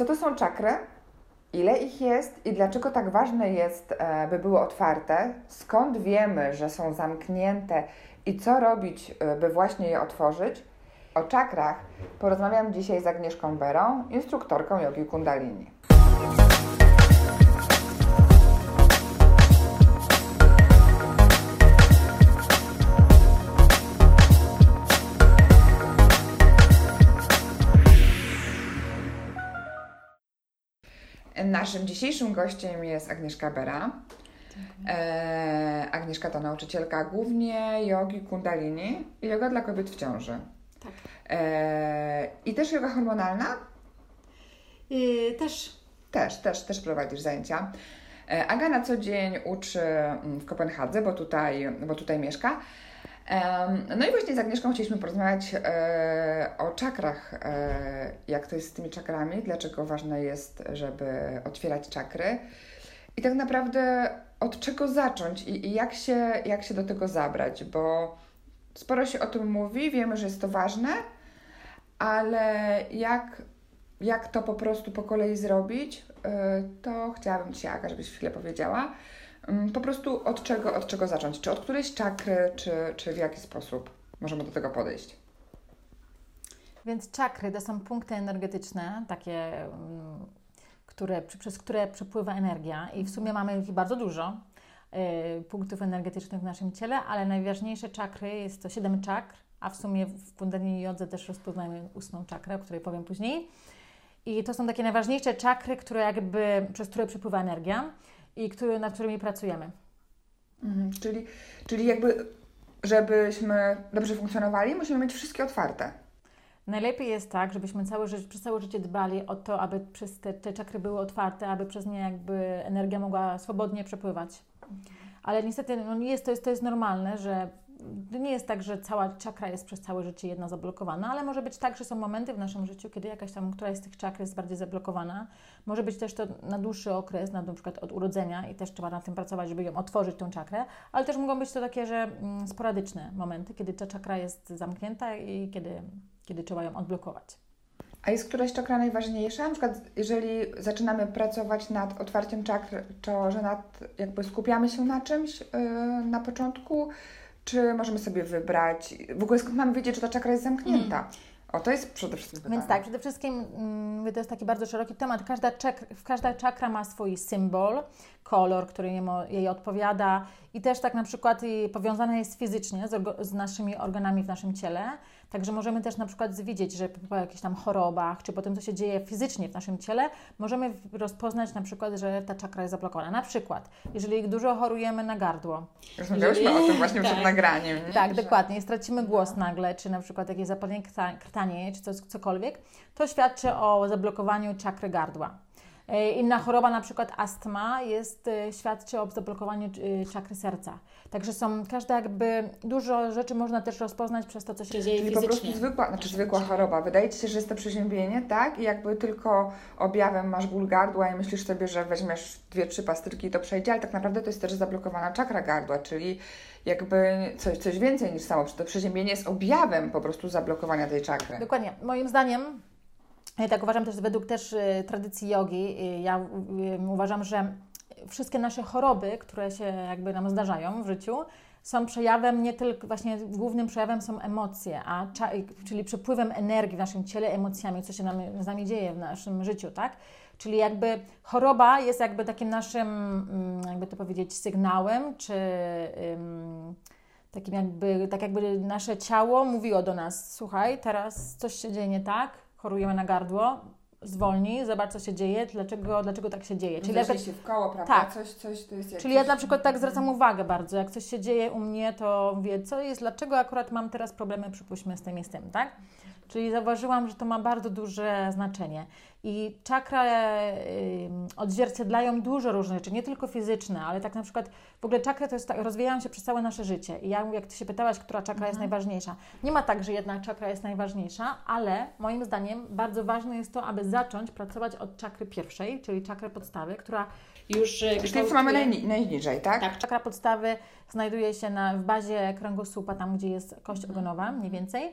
Co to są czakry? Ile ich jest i dlaczego tak ważne jest, e, by były otwarte? Skąd wiemy, że są zamknięte i co robić, e, by właśnie je otworzyć? O czakrach porozmawiam dzisiaj z Agnieszką Berą, instruktorką jogi Kundalini. Naszym dzisiejszym gościem jest Agnieszka Bera. E, Agnieszka to nauczycielka głównie jogi kundalini i yoga dla kobiet w ciąży. Tak. E, I też yoga hormonalna? Yy, też. Też, też, też prowadzisz zajęcia. E, Aga na co dzień uczy mm, w Kopenhadze, bo tutaj, bo tutaj mieszka. No i właśnie z Agnieszką chcieliśmy porozmawiać e, o czakrach, e, jak to jest z tymi czakrami, dlaczego ważne jest, żeby otwierać czakry i tak naprawdę od czego zacząć i, jak, się, jak się do tego zabrać, bo sporo się o tym mówi, wiemy, że jest to ważne, ale jak, jak to po prostu po kolei zrobić, e, to chciałabym Ci, Aga, żebyś chwilę powiedziała. Mm, po prostu od czego, od czego zacząć? Czy od którejś czakry, czy, czy w jaki sposób możemy do tego podejść? Więc czakry to są punkty energetyczne, takie, mm, które, przez które przepływa energia i w sumie mamy ich bardzo dużo. Y, punktów energetycznych w naszym ciele, ale najważniejsze czakry jest to siedem czakr, a w sumie w Kundalini Jodze też rozpoznajemy ósmą czakrę, o której powiem później. I to są takie najważniejsze czakry, które jakby, przez które przepływa energia i który, nad którymi pracujemy. Mhm, czyli, czyli jakby, żebyśmy dobrze funkcjonowali, musimy mieć wszystkie otwarte. Najlepiej jest tak, żebyśmy całe życie, przez całe życie dbali o to, aby przez te, te czakry były otwarte, aby przez nie jakby energia mogła swobodnie przepływać. Ale niestety no jest, to, jest, to jest normalne, że nie jest tak, że cała czakra jest przez całe życie jedna zablokowana, ale może być tak, że są momenty w naszym życiu, kiedy jakaś tam, któraś z tych czakr jest bardziej zablokowana. Może być też to na dłuższy okres, na, przykład od urodzenia i też trzeba na tym pracować, żeby ją otworzyć, tą czakrę, ale też mogą być to takie, że mm, sporadyczne momenty, kiedy ta czakra jest zamknięta i kiedy, kiedy trzeba ją odblokować. A jest któraś czakra najważniejsza? Na przykład, jeżeli zaczynamy pracować nad otwarciem czakr, to że nad, jakby skupiamy się na czymś yy, na początku, czy możemy sobie wybrać? W ogóle skąd mamy wiedzieć, że ta czakra jest zamknięta? Mm. O, to jest przede wszystkim pytanie. Więc tak, przede wszystkim mm, to jest taki bardzo szeroki temat. Każda, czak, każda czakra ma swój symbol, kolor, który jej odpowiada i też tak na przykład powiązane jest fizycznie z, naszymi organami w naszym ciele. Także możemy też na przykład widzieć, że po jakichś tam chorobach, czy po tym, co się dzieje fizycznie w naszym ciele, możemy rozpoznać na przykład, że ta czakra jest zablokowana. Na przykład, jeżeli dużo chorujemy na gardło. Rozmawiałyśmy jeżeli... o tym właśnie tak, przed nagraniem. Nie? Tak, że... dokładnie. Stracimy głos nagle, czy na przykład jakieś zapalenie krtanie, czy coś, cokolwiek, to świadczy o zablokowaniu czakry gardła. E, inna choroba, na przykład astma, jest, e, świadczy o zablokowaniu e, czakry serca. Także są, każda jakby, dużo rzeczy można też rozpoznać przez to, co się dzieje Czyli fizycznie. po prostu zwykła, znaczy zwykła choroba. Wydaje Ci się, że jest to przeziębienie, tak? I jakby tylko objawem masz ból gardła i myślisz sobie, że weźmiesz dwie, trzy pastylki i to przejdzie, ale tak naprawdę to jest też zablokowana czakra gardła, czyli jakby coś, coś więcej niż samo. To przeziębienie jest objawem po prostu zablokowania tej czakry. Dokładnie. Moim zdaniem ja tak uważam też według też y, tradycji jogi, y, ja y, uważam, że wszystkie nasze choroby, które się jakby nam zdarzają w życiu, są przejawem nie tylko, właśnie głównym przejawem są emocje, a czyli przepływem energii w naszym ciele, emocjami, co się nam, z nami dzieje w naszym życiu, tak? Czyli jakby choroba jest jakby takim naszym, mm, jakby to powiedzieć, sygnałem, czy takim jakby, tak jakby nasze ciało mówiło do nas, słuchaj, teraz coś się dzieje nie tak, chorujemy na gardło, zwolnij, zobacz, co się dzieje, dlaczego, dlaczego tak się dzieje. Czyli jak, się w koło, prawda? Tak. Coś, coś to jest Czyli ja na przykład tak zwracam uwagę bardzo, jak coś się dzieje u mnie, to wie, co jest, dlaczego akurat mam teraz problemy, przypuśćmy, z tym i z tym, tak? Czyli zauważyłam, że to ma bardzo duże znaczenie. I czakra odzwierciedlają dużo różnych rzeczy, nie tylko fizyczne, ale tak na przykład w ogóle czakry to jest tak, rozwijają się przez całe nasze życie. I ja, jak Ty się pytałaś, która czakra mhm. jest najważniejsza. Nie ma tak, że jedna czakra jest najważniejsza, ale moim zdaniem bardzo ważne jest to, aby zacząć pracować od czakry pierwszej, czyli czakry podstawy, która już e, Czyli co mamy najni najniżej, tak? Tak, czakra podstawy znajduje się na, w bazie kręgosłupa, tam gdzie jest kość ogonowa, mniej więcej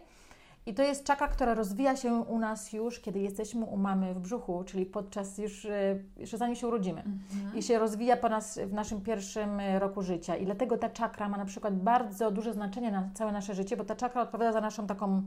I to jest czakra, która rozwija się u nas już, kiedy jesteśmy u mamy w brzuchu, czyli podczas już, y, jeszcze zanim się urodzimy. I się rozwija po nas w naszym pierwszym y, roku życia. I dlatego ta czakra ma na przykład bardzo duże znaczenie na całe nasze życie, bo ta czakra odpowiada za naszą taką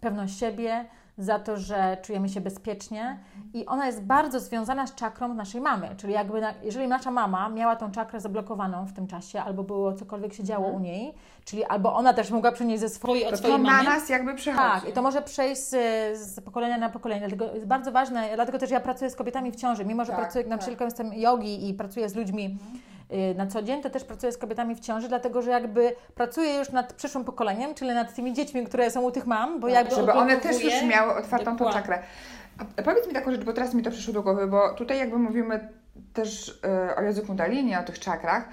pewność siebie, za to, że czujemy się bezpiecznie i ona jest bardzo związana z czakrą naszej mamy, czyli jakby na, jeżeli nasza mama miała tą czakrę zablokowaną w tym czasie, albo było cokolwiek się działo u niej, czyli albo ona też mogła przynieść ze swojej, od swojej to na mamy. nas jakby przechodzi. Tak, i to może przejść z, z pokolenia na pokolenie. Dlatego jest bardzo ważne, dlatego też ja pracuję z kobietami w ciąży. Mimo, że Tak, pracuję, tak. nauczycielką jestem jogi i pracuję z ludźmi y, na co dzień, to też pracuję z kobietami w ciąży, dlatego że jakby pracuję już nad przyszłym pokoleniem, czyli nad tymi dziećmi, które są u tych mam, bo jakby Żeby one też już miały otwartą tą czakrę. A powiedz mi taką rzecz, bo teraz mi to przyszło do głowy, bo tutaj jakby mówimy też y, o jodze kundalini, o tych czakrach,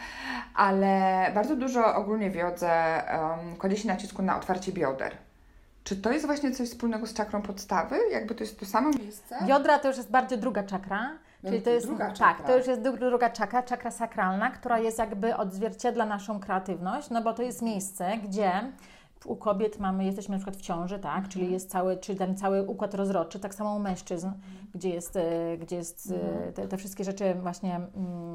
ale bardzo dużo ogólnie w jodze um, kładzie się nacisku na otwarcie bioder. Czy to jest właśnie coś wspólnego z czakrą podstawy? Jakby to jest to samo miejsce? Biodra to już jest bardziej druga czakra. Czyli to jest, Druga tak, czakra. to już jest dru- druga czakra, czakra sakralna, która jest jakby odzwierciedla naszą kreatywność, no bo to jest miejsce, gdzie u kobiet mamy, jesteśmy na przykład w ciąży, tak, Mhm. czyli jest cały, czyli ten cały układ rozrodczy, tak samo u mężczyzn, gdzie jest, e, gdzie jest e, Mhm. te, te wszystkie rzeczy właśnie mm,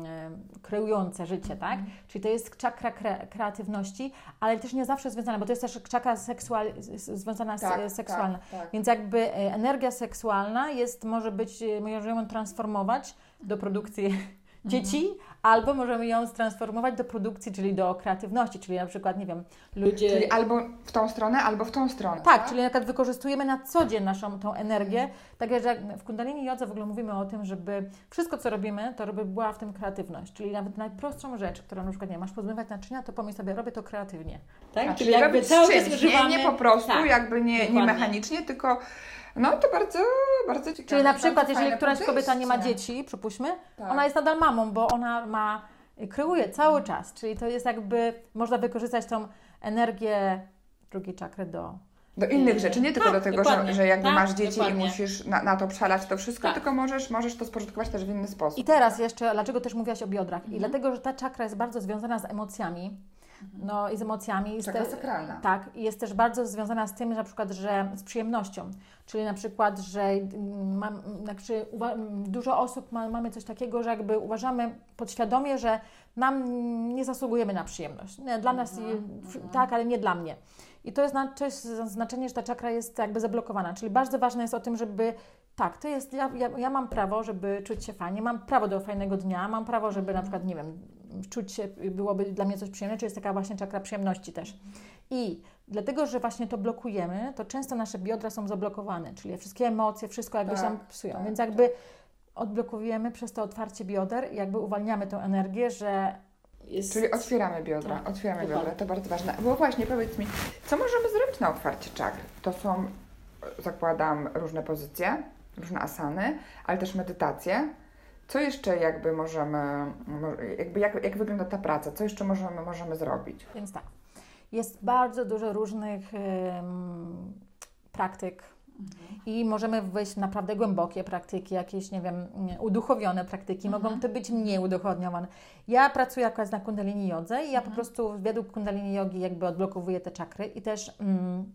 e, kreujące życie, tak, Mhm. czyli to jest czakra kre, kreatywności, ale też nie zawsze związana, bo to jest też czakra seksual, związana z, Tak, seksualna. tak, tak. Więc jakby energia seksualna jest, może być, e, możemy ją transformować do produkcji dzieci, albo możemy ją transformować do produkcji, czyli do kreatywności, czyli na przykład, nie wiem, ludzie... Czyli albo w tą stronę, albo w tą stronę. Tak, czyli na przykład wykorzystujemy na co dzień naszą tą energię. Tak jak jak w Kundalini Jodze w ogóle mówimy o tym, żeby wszystko, co robimy, to żeby była w tym kreatywność. Czyli nawet najprostszą rzecz, którą na przykład nie masz pozmywać naczynia, to pomyśl sobie, robię to kreatywnie. Tak? Znaczy, robić z czymś, nie, nie po prostu, tak, jakby nie, nie mechanicznie, tylko no to bardzo, bardzo ciekawe. Czyli na przykład, jeżeli któraś kobieta nie ma dzieci, przypuśćmy, Tak. ona jest nadal mamą, bo ona ma, kreuje cały czas. Czyli to jest jakby, można wykorzystać tą energię drugiej czakry do... Do innych rzeczy, nie tylko tak, do tego, że, że jakby Tak, masz dzieci dokładnie. i musisz na, na to przelać to wszystko, Tak. tylko możesz, możesz to spożytkować też w inny sposób. I teraz jeszcze, dlaczego też mówiłaś o biodrach? Mhm. I dlatego, że ta czakra jest bardzo związana z emocjami. No i z emocjami. Jest te- sakralna. Tak, i jest też bardzo związana z tym, że na przykład, że z przyjemnością. Czyli na przykład, że mm, mam, znaczy, uwa- mm, dużo osób ma, mamy coś takiego, że jakby uważamy podświadomie, że nam mm, nie zasługujemy na przyjemność. Nie, dla nas Mhm, i- tak, ale nie dla mnie. I to jest, na, to jest znaczenie, że ta czakra jest jakby zablokowana. Czyli bardzo ważne jest o tym, żeby tak, to jest, ja, ja, ja mam prawo, żeby czuć się fajnie, mam prawo do fajnego dnia, mam prawo, żeby na przykład, nie wiem, czuć się, byłoby dla mnie coś przyjemne, czy jest taka właśnie czakra przyjemności też. I dlatego, że właśnie to blokujemy, to często nasze biodra są zablokowane, czyli wszystkie emocje, wszystko jakby Tak, się psują. tak, Więc jakby odblokowujemy przez to otwarcie bioder, jakby uwalniamy tą energię, że jest... Czyli otwieramy biodra, Tak, otwieramy dokładnie. biodra, to bardzo ważne. Bo właśnie, powiedz mi, co możemy zrobić na otwarcie czakr? To są, zakładam, różne pozycje, różne asany, ale też medytacje. Co jeszcze jakby możemy, mo- jakby jak, jak wygląda ta praca? Co jeszcze możemy, możemy zrobić? Więc tak, jest bardzo dużo różnych praktyk i możemy wejść w naprawdę głębokie praktyki, jakieś, nie wiem, uduchowione praktyki, mogą to być mniej uduchowione. Ja pracuję akurat na kundalini jodze i ja po prostu według kundalini jogi jakby odblokowuję te czakry i też... Mm,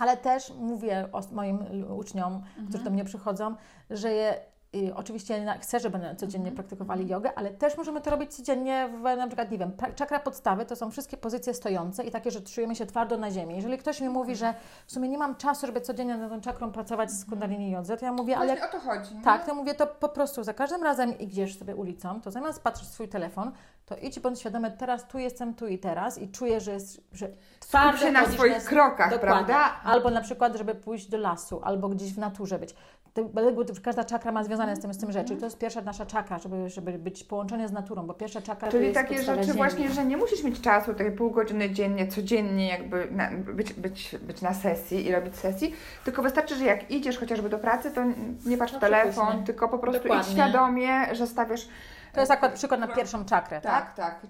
ale też mówię o moim uczniom, którzy do mnie przychodzą, że je, oczywiście na- chcę, żeby codziennie praktykowali jogę, ale też możemy to robić codziennie w na przykład, nie wiem, czakra podstawy to są wszystkie pozycje stojące i takie, że czujemy się twardo na ziemi. Jeżeli ktoś mi mówi, że w sumie nie mam czasu, żeby codziennie nad tą czakrą pracować z kundalini jodze, to ja mówię, ale Właśnie o to chodzi. nie? tak, to mówię, to po prostu za każdym razem idziesz sobie ulicą, to zamiast patrzeć w swój telefon, to idź bądź świadomy, teraz tu jestem, tu i teraz i czuję, że, jest, że twardo się na swoich krokach, Dokładnie. prawda? Albo na przykład, żeby pójść do lasu, albo gdzieś w naturze być. To, każda czakra ma związane z tym, z tym rzeczy. I to jest pierwsza nasza czakra, żeby, żeby być połączony z naturą, bo pierwsza czakra to Czyli jest takie rzeczy ziemi. właśnie, że nie musisz mieć czasu, takie pół godziny dziennie, codziennie jakby na, być, być, być na sesji i robić sesji, tylko wystarczy, że jak idziesz chociażby do pracy, to nie patrz w No, telefon, tylko po prostu idź Dokładnie. świadomie, że stawiasz... To jest akurat przykład na pierwszą czakrę, tak? Tak, tak.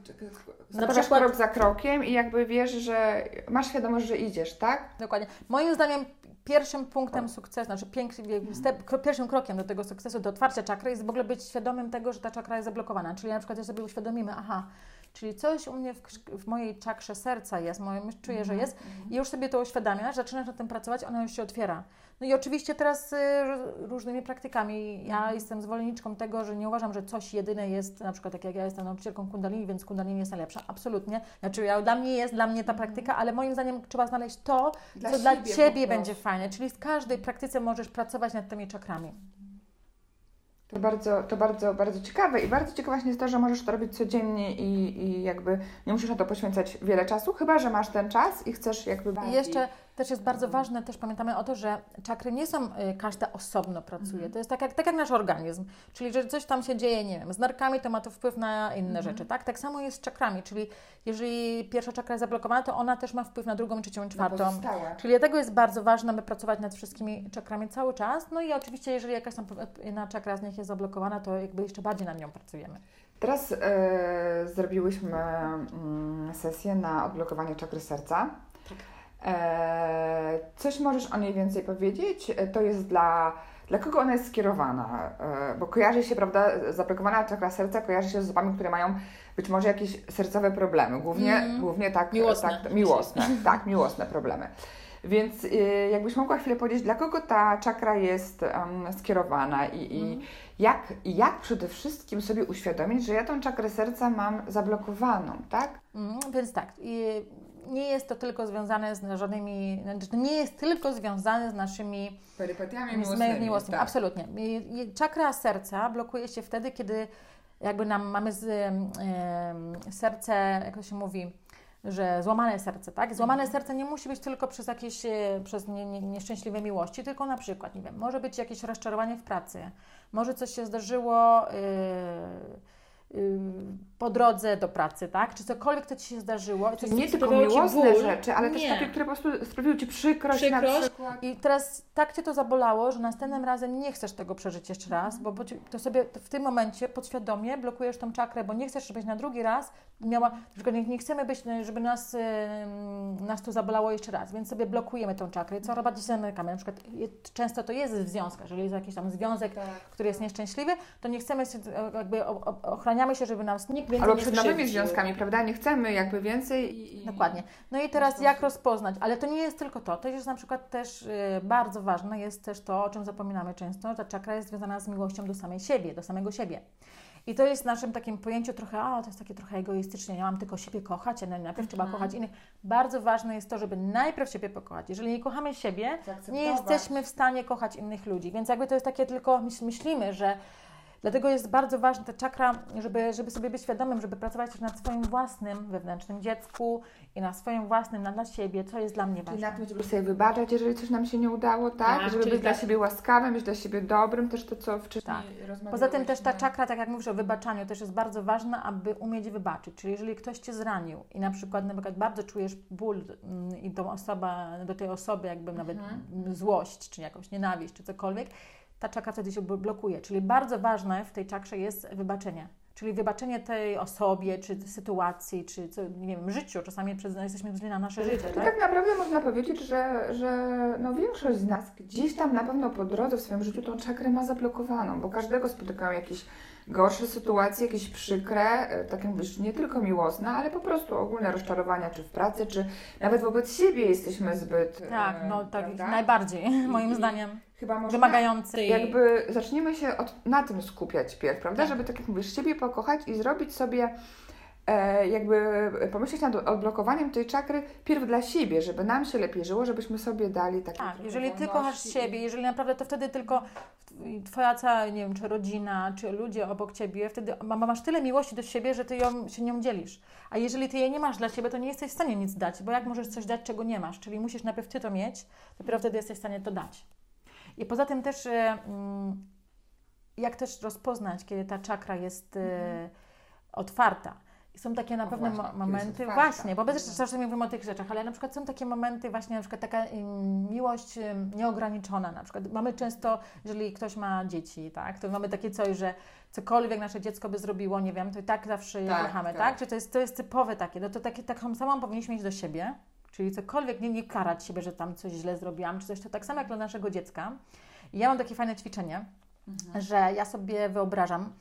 Na przykład- krok za krokiem i jakby wiesz, że masz świadomość, że idziesz, tak? Dokładnie. Moim zdaniem pierwszym punktem sukcesu, znaczy step, pierwszym krokiem do tego sukcesu, do otwarcia czakry jest w ogóle być świadomym tego, że ta czakra jest zablokowana. Czyli na przykład, jak sobie uświadomimy, aha, Czyli coś u mnie w, w mojej czakrze serca jest, moje, czuję, że Mhm, jest i już sobie to uświadamiasz, zaczynasz nad tym pracować, ona już się otwiera. No i oczywiście teraz y, różnymi praktykami. Ja Mhm. jestem zwolenniczką tego, że nie uważam, że coś jedyne jest, na przykład tak jak ja jestem nauczycielką kundalini, więc kundalini jest najlepsza. Absolutnie. Znaczy ja, dla mnie jest, dla mnie ta praktyka, ale moim zdaniem trzeba znaleźć to, Dla co dla Ciebie będzie fajne. Czyli w każdej praktyce możesz pracować nad tymi czakrami. To bardzo, to bardzo, bardzo ciekawe i bardzo ciekawe właśnie jest to, że możesz to robić codziennie i, i jakby nie musisz na to poświęcać wiele czasu, chyba że masz ten czas i chcesz jakby I bardziej. jeszcze też jest bardzo ważne, też pamiętamy o to, że czakry nie są, y, każda osobno pracuje. Mhm. To jest tak jak, tak jak nasz organizm. Czyli, że coś tam się dzieje, nie wiem, z nerkami, to ma to wpływ na inne Mhm. rzeczy, tak? Tak samo jest z czakrami, czyli jeżeli pierwsza czakra jest zablokowana, to ona też ma wpływ na drugą, trzecią czwartą. pozostałe. Czyli dlatego jest bardzo ważne, by pracować nad wszystkimi czakrami cały czas. No i oczywiście, jeżeli jakaś tam jedna czakra z nich jest zablokowana, to jakby jeszcze bardziej nad nią pracujemy. Teraz e, zrobiłyśmy mm, sesję na odblokowanie czakry serca. E, coś możesz o niej więcej powiedzieć? E, To jest dla, dla kogo ona jest skierowana? E, bo kojarzy się, prawda, zablokowana czakra serca kojarzy się z osobami, które mają być może jakieś sercowe problemy, głównie, Mm. głównie tak, Miłosne. tak miłosne, tak, miłosne problemy. Więc y, jakbyś mogła chwilę powiedzieć, dla kogo ta czakra jest em, skierowana i, i Mhm. jak, jak przede wszystkim sobie uświadomić, że ja tą czakrę serca mam zablokowaną, tak? Mm, więc tak, i nie jest to tylko związane z żadnymi, znaczy to nie jest tylko związane z naszymi Perypetiami miłosnymi. Absolutnie. I- i Czakra serca blokuje się wtedy, kiedy jakby nam mamy z, serce, jak to się mówi, że złamane serce, tak? Złamane serce nie musi być tylko przez jakieś, e, przez nie, nie, nieszczęśliwe miłości, tylko na przykład, nie wiem, może być jakieś rozczarowanie w pracy, może coś się zdarzyło yy, po drodze do pracy, tak? Czy cokolwiek to Ci się zdarzyło. coś Nie tylko miłosne ból. rzeczy, ale też Nie. takie, które po prostu sprawiły Ci przykrość, na Przykrość. przykład. I teraz tak Cię to zabolało, że następnym razem nie chcesz tego przeżyć jeszcze raz, bo, to sobie w tym momencie podświadomie blokujesz tą czakrę, bo nie chcesz, żebyś na drugi raz miała, nie, nie chcemy być, żeby nas, em, nas to zabolało jeszcze raz, więc sobie blokujemy tą czakrę i co bardziej zamykamy. Na przykład często to jest w związkach, jeżeli jest jakiś tam związek, Tak. który jest nieszczęśliwy, to nie chcemy, się, jakby ochraniamy się, żeby nas nikt więcej Albo nie przed nowymi związkami, prawda? Nie chcemy jakby więcej i... i... Dokładnie. No i teraz jak rozpoznać? Ale to nie jest tylko to. To jest na przykład też y, bardzo ważne, jest też to, o czym zapominamy często. Ta czakra jest związana z miłością do samej siebie, do samego siebie. I to jest w naszym takim pojęciu trochę, a to jest takie trochę egoistycznie, ja mam tylko siebie kochać, a najpierw trzeba kochać innych. Bardzo ważne jest to, żeby najpierw siebie pokochać. Jeżeli nie kochamy siebie, nie jesteśmy w stanie kochać innych ludzi. Więc jakby to jest takie tylko, myśl- myślimy, że Dlatego jest bardzo ważna ta czakra, żeby, żeby sobie być świadomym, żeby pracować też nad swoim własnym wewnętrznym dziecku i na swoim własnym, na dla siebie, co jest dla mnie ważne. na tym, żeby sobie wybaczać, jeżeli coś nam się nie udało, tak? Tak, żeby być dla tak. siebie łaskawym, być dla siebie dobrym, też to, co wcześniej Tak. Poza tym też ta czakra, tak jak mówisz o wybaczaniu, też jest bardzo ważna, aby umieć wybaczyć. Czyli jeżeli ktoś Cię zranił i na przykład, na przykład bardzo czujesz ból mm, i tą osoba, do tej osoby jakby nawet mm, złość, czy jakąś nienawiść, czy cokolwiek, ta czakra wtedy się bl- blokuje. Czyli bardzo ważne w tej czakrze jest wybaczenie. Czyli wybaczenie tej osobie, czy sytuacji, czy co, nie wiem, życiu. Czasami przez, no, jesteśmy źli na nasze życie, tak? tak naprawdę można powiedzieć, że, że no większość z nas gdzieś tam na pewno po drodze w swoim życiu tą czakrę ma zablokowaną, bo każdego spotykają jakieś gorsze sytuacje, jakieś przykre, e, tak jak mówisz, nie tylko miłosne, ale po prostu ogólne rozczarowania, czy w pracy, czy nawet wobec siebie jesteśmy zbyt... Tak, e, no tak, prawda? najbardziej, moim i- zdaniem. Chyba można Wymagający. jakby zacznijmy się od, na tym skupiać pierw, prawda? Tak. Żeby tak jak mówisz, siebie pokochać i zrobić sobie jakby pomyśleć nad odblokowaniem tej czakry pierw dla siebie, żeby nam się lepiej żyło, żebyśmy sobie dali takie Tak, jeżeli ty kochasz siebie, jeżeli naprawdę to wtedy tylko twoja cała, nie wiem, czy rodzina, czy ludzie obok ciebie, wtedy ma- masz tyle miłości do siebie, że ty ją, się nią dzielisz. A jeżeli ty jej nie masz dla siebie, to nie jesteś w stanie nic dać, bo jak możesz coś dać, czego nie masz? Czyli musisz najpierw ty to mieć, dopiero wtedy jesteś w stanie to dać. I poza tym też, e, mm, jak też rozpoznać, kiedy ta czakra jest e, otwarta. Są takie na pewno właśnie, momenty, właśnie, bo bez czasami mówimy o tych rzeczach, ale na przykład są takie momenty właśnie, na przykład taka ym, miłość ym, nieograniczona, na przykład. Mamy często, jeżeli ktoś ma dzieci, tak, to mamy takie coś, że cokolwiek nasze dziecko by zrobiło, nie wiem, to i tak zawsze je Tak, kochamy, tak, tak. Czy to jest, to jest typowe takie, no to takie, taką samą powinniśmy mieć do siebie, czyli cokolwiek, nie, nie karać siebie, że tam coś źle zrobiłam, czy coś, to tak samo jak dla naszego dziecka. I ja mam takie fajne ćwiczenie, że ja sobie wyobrażam,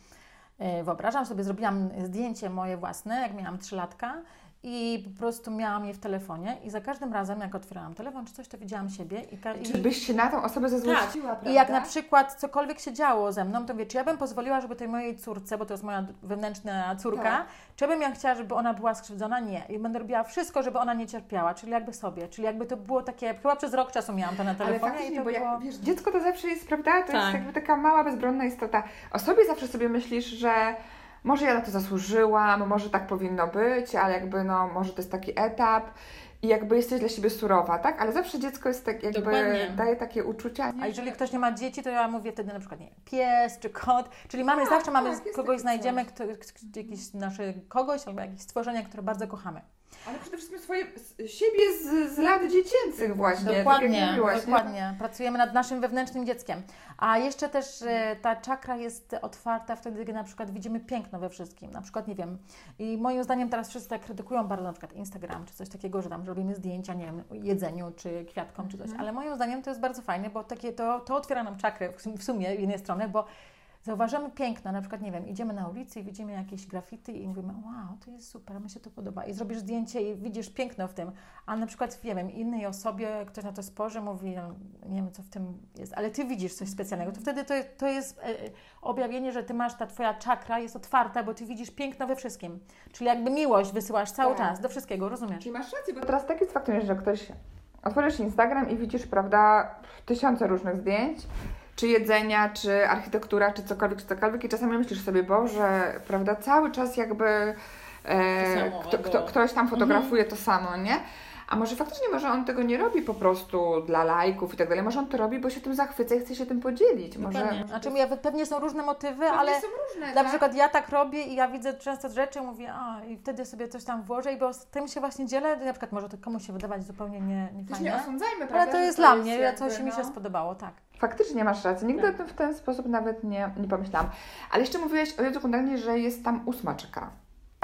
Wyobrażam sobie, zrobiłam zdjęcie moje własne, jak miałam trzylatka i po prostu miałam je w telefonie i za każdym razem, jak otwierałam telefon czy coś, to widziałam siebie i, ka- i, Czy byś się na tą osobę zezłościła, prawda? i jak na przykład cokolwiek się działo ze mną, to wie, czy ja bym pozwoliła, żeby tej mojej córce, bo to jest moja wewnętrzna córka, Tak. czy ja bym ja chciała, żeby ona była skrzywdzona? Nie. I będę robiła wszystko, żeby ona nie cierpiała, czyli jakby sobie, czyli jakby to było takie, chyba przez rok czasu miałam to na Ale telefonie i faktycznie, to bo było... jak, wiesz, dziecko to zawsze jest, prawda? To Tak. jest jakby taka mała, bezbronna istota. O sobie zawsze sobie myślisz, że może ja na to zasłużyłam, może tak powinno być, ale jakby no, może to jest taki etap i jakby jesteś dla siebie surowa, tak? Ale zawsze dziecko jest tak jakby, Dokładnie. daje takie uczucia. A jeżeli ktoś nie ma dzieci, to ja mówię wtedy na przykład nie, pies czy kot, czyli mamy zawsze mamy tak, kogoś znajdziemy, kto, jakiś nasze kogoś albo jakieś stworzenia, które bardzo kochamy. Ale przede wszystkim swoje, siebie z, z lat dziecięcych właśnie. tak Dokładnie, mówiłaś, nie? Dokładnie, pracujemy nad naszym wewnętrznym dzieckiem. A jeszcze też e, ta czakra jest otwarta wtedy, gdy na przykład widzimy piękno we wszystkim. Na przykład, nie wiem, i moim zdaniem teraz wszyscy tak krytykują bardzo na przykład Instagram, czy coś takiego, że tam robimy zdjęcia, nie wiem, jedzeniu, czy kwiatkom, czy coś. Ale moim zdaniem to jest bardzo fajne, bo takie to, to otwiera nam czakrę w sum- w sumie z jednej strony, bo zauważamy piękno, na przykład, nie wiem, idziemy na ulicy i widzimy jakieś graffiti i mówimy, wow, to jest super, mi się to podoba. I zrobisz zdjęcie i widzisz piękno w tym. A na przykład, nie wiem, innej osobie ktoś na to spojrzy, mówi, "No, nie wiem, co w tym jest, ale ty widzisz coś specjalnego. To wtedy to, to jest e, e, objawienie, że ty masz, ta twoja czakra jest otwarta, bo ty widzisz piękno we wszystkim. Czyli jakby miłość wysyłasz cały Tak. czas do wszystkiego, rozumiesz? Czyli masz rację, bo teraz tak jest faktem, że ktoś otworzysz Instagram i widzisz, prawda, tysiące różnych zdjęć, czy jedzenia, czy architektura, czy cokolwiek, czy cokolwiek i czasami myślisz sobie, Boże, prawda, cały czas jakby e, kto, kto, ktoś tam fotografuje to samo, nie? A może faktycznie, może on tego nie robi po prostu dla lajków i tak dalej, może on to robi, bo się tym zachwyca i chce się tym podzielić. Może, Dokładnie. może Znaczy, ja, pewnie są różne motywy, Pewnie ale są różne, na tak? przykład ja tak robię i ja widzę często rzeczy, mówię, a i wtedy sobie coś tam włożę i bo z tym się właśnie dzielę, na przykład może to komuś się wydawać zupełnie nie, nie nie osądzajmy, prawda? Ale to jest dla jest mnie, jakby, coś mi się no. spodobało, tak. Faktycznie masz rację. Nigdy Tak. o tym w ten sposób nawet nie, nie pomyślałam. Ale jeszcze mówiłaś o kundalini, że jest tam ósma.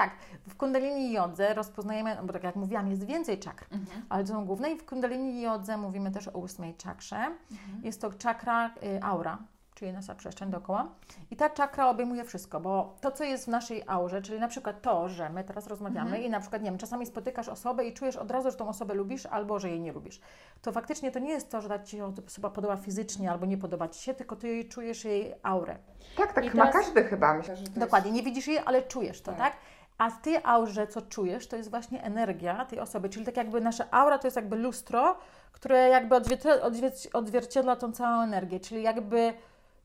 Tak, w kundalini jodze rozpoznajemy, bo tak jak mówiłam, jest więcej czakr, ale to są główne i w kundalini jodze mówimy też o ósmej czakrze. Jest to czakra y, aura, czyli nasza przestrzeń dookoła. I ta czakra obejmuje wszystko, bo to, co jest w naszej aurze, czyli na przykład to, że my teraz rozmawiamy i na przykład, nie wiem, czasami spotykasz osobę i czujesz od razu, że tą osobę lubisz albo, że jej nie lubisz. To faktycznie to nie jest to, że ta Ci się osoba podoba fizycznie albo nie podoba Ci się, tylko Ty jej czujesz jej aurę. Tak, tak I ma teraz- każdy chyba, myślę, że to Dokładnie, nie widzisz jej, ale czujesz to, Tak. tak? A w tej aurze, co czujesz, to jest właśnie energia tej osoby, czyli tak jakby nasza aura to jest jakby lustro, które jakby odzwierciedla, odzwier- odzwierciedla tą całą energię, czyli jakby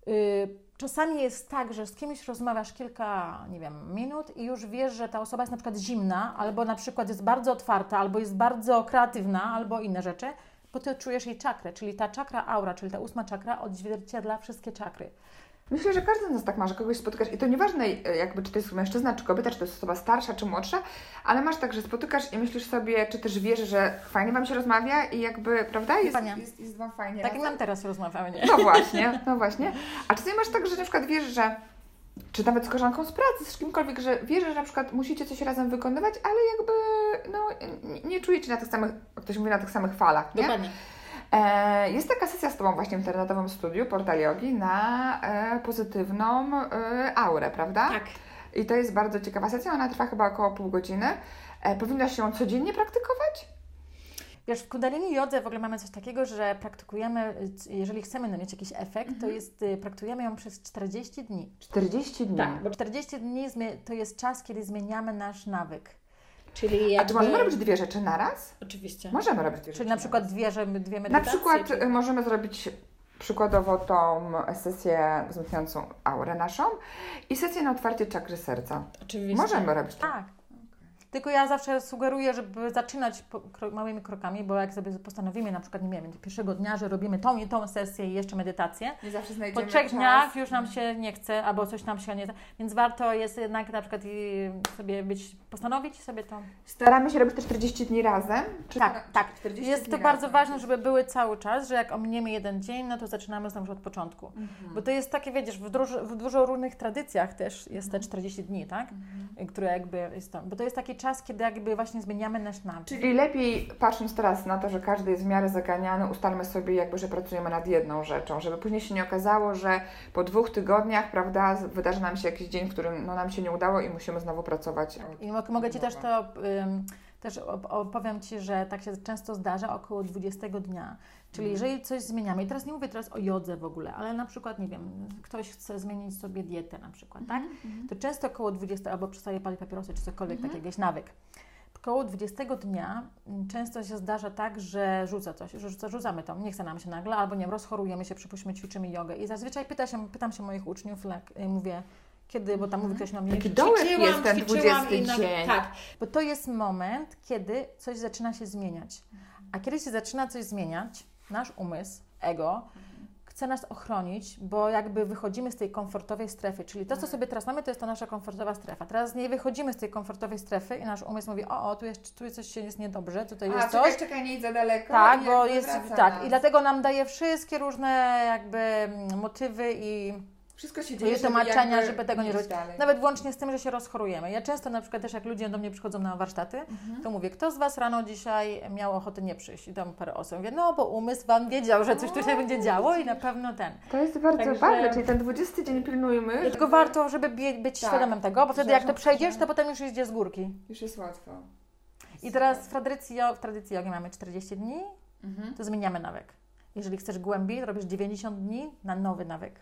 y, czasami jest tak, że z kimś rozmawiasz kilka, nie wiem, minut i już wiesz, że ta osoba jest na przykład zimna, albo na przykład jest bardzo otwarta, albo jest bardzo kreatywna, albo inne rzeczy, bo ty czujesz jej czakrę, czyli ta czakra aura, czyli ta ósma czakra odzwierciedla wszystkie czakry. Myślę, że każdy z nas tak ma, że kogoś spotykasz i to nieważne e, jakby czy to jest mężczyzna, czy kobieta, czy to jest osoba starsza, czy młodsza, ale masz tak, że spotykasz i myślisz sobie, czy też wiesz, że fajnie Wam się rozmawia i jakby, prawda, jest, Fajnie. jest, jest Wam fajnie Tak jak nam teraz rozmawiamy, nie? No właśnie, no właśnie. A czasami masz tak, że na przykład wiesz, że czy nawet z koleżanką z pracy, z kimkolwiek, że wiesz, że na przykład musicie coś razem wykonywać, ale jakby no, nie, czujecie na tych samych, jak ktoś mówi, na tych samych falach, nie? Dokładnie. E, jest taka sesja z Tobą właśnie w internetowym studiu Portal Yogi na e, pozytywną e, aurę, prawda? Tak. I to jest bardzo ciekawa sesja, ona trwa chyba około pół godziny. Powinnaś ją codziennie praktykować? Wiesz, w Kundalini Jodze w ogóle mamy coś takiego, że praktykujemy, jeżeli chcemy mieć jakiś efekt, to jest, y, praktykujemy ją przez 40 dni. 40 dni. Tak, Bo 40 dni to jest czas, kiedy zmieniamy nasz nawyk. Czyli A jakby... czy możemy robić dwie rzeczy naraz? Oczywiście. Możemy robić dwie rzeczy Czyli na przykład dwie, że dwie Na medytacje. przykład czy... możemy zrobić przykładowo tą sesję wzmacniającą aurę naszą i sesję na otwarcie czakry serca. Oczywiście. Możemy robić tak. Tak. Tylko ja zawsze sugeruję, żeby zaczynać małymi krokami, bo jak sobie postanowimy na przykład, nie wiem, pierwszego dnia, że robimy tą i tą sesję i jeszcze medytację, Nie zawsze po trzech czas. dniach już nam się nie chce, albo coś nam się nie... Więc warto jest jednak na przykład i sobie być, postanowić sobie to Staramy się robić te 40 dni razem? Czy Tak, to- tak. 40 Jest dni to bardzo razem. ważne, żeby były cały czas, że jak ominiemy jeden dzień, no to zaczynamy znowu od początku. Mhm. Bo to jest takie, wiesz, w dużo, w dużo różnych tradycjach też jest Mhm. te 40 dni, tak? Które jakby jest to, bo to jest taki czas, kiedy jakby właśnie zmieniamy nasz nawyk. Czyli lepiej patrząc teraz na to, że każdy jest w miarę zaganiany, ustalmy sobie jakby, że pracujemy nad jedną rzeczą, żeby później się nie okazało, że po dwóch tygodniach, prawda, wydarzy nam się jakiś dzień, w którym no, nam się nie udało i musimy znowu pracować. od- I mo- mogę Ci też to, ym, też op- opowiem Ci, że tak się często zdarza około 20 dnia. Czyli Mhm. jeżeli coś zmieniamy, i teraz nie mówię teraz o jodze w ogóle, ale na przykład, nie wiem, ktoś chce zmienić sobie dietę na przykład, tak? Mhm. To często około 20, albo przestaje palić papierosy, czy cokolwiek Mhm. takiego, jakiś nawyk. Około 20 dnia mm, często się zdarza tak, że rzuca coś, że rzuca, rzucamy to, nie chce nam się nagle, albo nie wiem, rozchorujemy się, przypuśćmy, ćwiczymy jogę. I zazwyczaj pyta się, pytam się moich uczniów, y, mówię, kiedy, bo tam mówi ktoś na mnie, Taki dołek ćwiczyłam, jest ten ćwiczyłam 20 i na- dzień. Tak, bo to jest moment, kiedy coś zaczyna się zmieniać. A kiedy się zaczyna coś zmieniać, nasz umysł, ego, chce nas ochronić, bo jakby wychodzimy z tej komfortowej strefy, czyli to, co sobie teraz mamy, to jest ta nasza komfortowa strefa. Teraz z niej wychodzimy z tej komfortowej strefy i nasz umysł mówi, o, o tu, jest, tu coś się jest niedobrze, tutaj A, jest czekaj, coś. czekaj, nie idź za daleko. Tak, bo jest, tak, nas. i dlatego nam daje wszystkie różne jakby motywy i Wszystko się i dzieje, żeby tłumaczenia, jakby żeby tego nie robić. dalej. Nawet włącznie z tym, że się rozchorujemy. Ja często na przykład też jak ludzie do mnie przychodzą na warsztaty, Mhm. to mówię, kto z Was rano dzisiaj miał ochotę nie przyjść? I tam parę osób. Mówię, no bo umysł Wam wiedział, że coś tu się będzie działo i na pewno ten. To jest bardzo Także- ważne, czyli ten 20 dzień pilnujmy. Dlatego żeby- warto, żeby być Tak. świadomym tego, bo wtedy jak to przejdziesz, że- to potem już idzie z górki. Już jest łatwo. I teraz w tradycji, w tradycji jogi mamy 40 dni, Mhm. to zmieniamy nawyk. Jeżeli chcesz głębiej, to robisz 90 dni na nowy nawyk.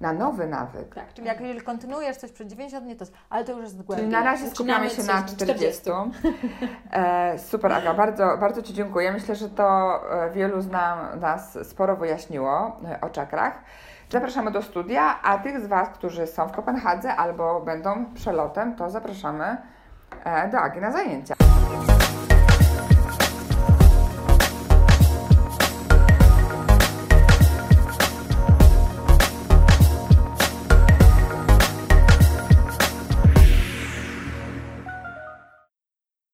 Na nowy nawyk. Tak, czyli jak jeżeli kontynuujesz coś przez 90 dni, to ale to już jest głębiej. Czyli na razie Zaczynamy skupiamy się na coś- 40. E, super, Aga, bardzo, bardzo Ci dziękuję. Myślę, że to e, wielu z nam, nas sporo wyjaśniło e, o czakrach. Zapraszamy do studia, a tych z Was, którzy są w Kopenhadze albo będą przelotem, to zapraszamy e, do Agi na zajęcia.